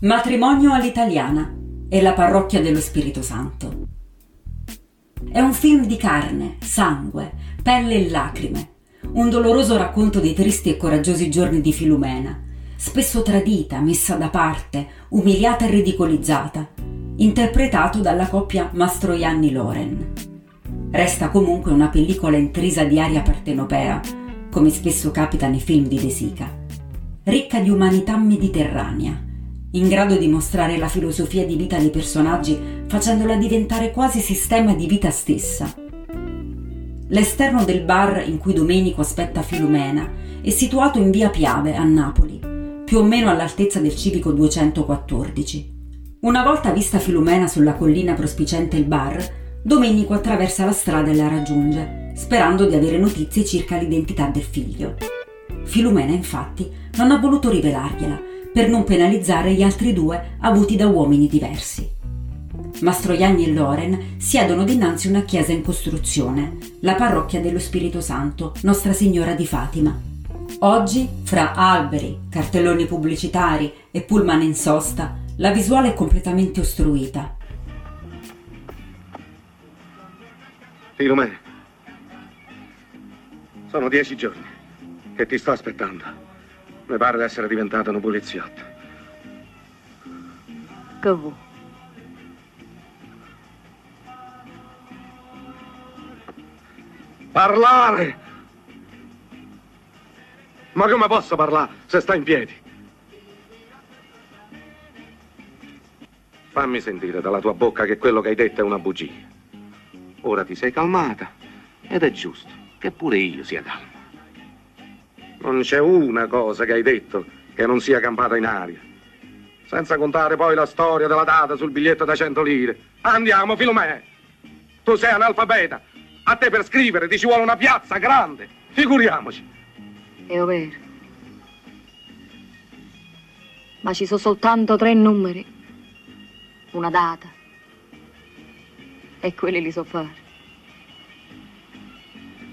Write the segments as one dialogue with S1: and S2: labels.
S1: Matrimonio all'italiana e la parrocchia dello Spirito Santo. È un film di carne, sangue, pelle e lacrime, un doloroso racconto dei tristi e coraggiosi giorni di Filumena, spesso tradita, messa da parte, umiliata e ridicolizzata, interpretato dalla coppia Mastroianni-Loren. Resta comunque una pellicola intrisa di aria partenopea, come spesso capita nei film di De Sica, ricca di umanità mediterranea, in grado di mostrare la filosofia di vita dei personaggi facendola diventare quasi sistema di vita stessa. L'esterno del bar in cui Domenico aspetta Filumena è situato in via Piave, a Napoli, più o meno all'altezza del civico 214. Una volta vista Filumena sulla collina prospicente il bar, Domenico attraversa la strada e la raggiunge, sperando di avere notizie circa l'identità del figlio. Filumena, infatti, non ha voluto rivelargliela per non penalizzare gli altri due avuti da uomini diversi. Mastroianni e Loren siedono dinanzi a una chiesa in costruzione, la parrocchia dello Spirito Santo, Nostra Signora di Fatima. Oggi, fra alberi, cartelloni pubblicitari e pullman in sosta, la visuale è completamente ostruita.
S2: Filomene, sono dieci giorni che ti sto aspettando. Mi pare di essere diventato un poliziotto.
S3: Che vuoi?
S2: Parlare! Ma come posso parlare se sta in piedi? Fammi sentire dalla tua bocca che quello che hai detto è una bugia. Ora ti sei calmata ed è giusto che pure io sia calmo. Non c'è una cosa che hai detto che non sia campata in aria. Senza contare poi la storia della data sul biglietto da 100 lire. Andiamo, Filomè. Tu sei analfabeta. A te per scrivere ti ci vuole una piazza grande. Figuriamoci.
S3: È vero. Ma ci sono soltanto tre numeri. Una data. E quelli li so fare.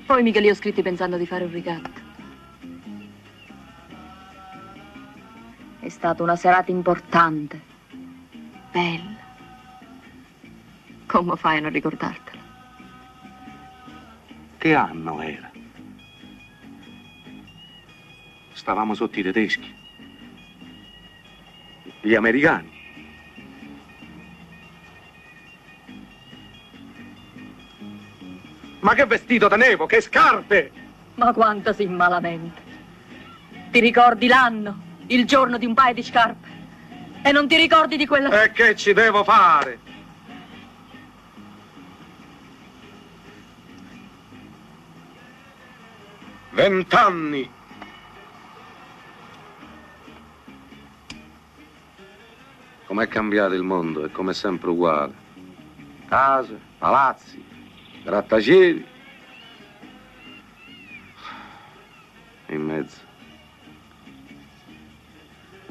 S3: Poi mica li ho scritti pensando di fare un ricatto. È stata una serata importante, bella. Come fai a non ricordartela?
S2: Che anno era? Stavamo sotto i tedeschi. Gli americani. Ma che vestito da nevo, che scarpe!
S3: Ma quanto si malamente. Ti ricordi l'anno? Il giorno di un paio di scarpe. E non ti ricordi di quella...
S2: E che ci devo fare? Vent'anni. Com'è cambiato il mondo? È come sempre uguale. Case, palazzi, grattacieli. In mezzo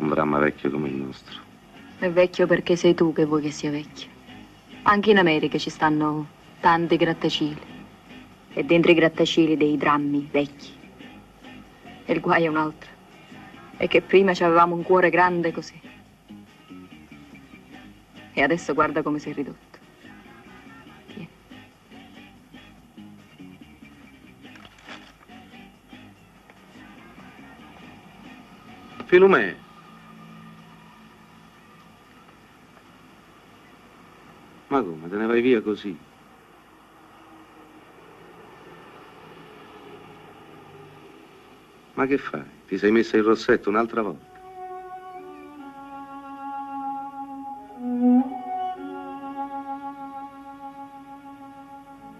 S2: un dramma vecchio come il nostro.
S3: È vecchio perché sei tu che vuoi che sia vecchio. Anche in America ci stanno tanti grattacieli. E dentro i grattacieli dei drammi vecchi. E il guai è un altro. È che prima avevamo un cuore grande così. E adesso guarda come sei ridotto. Tieni.
S2: Filumè, Ma come, te ne vai via così? Ma che fai? Ti sei messa il rossetto un'altra volta?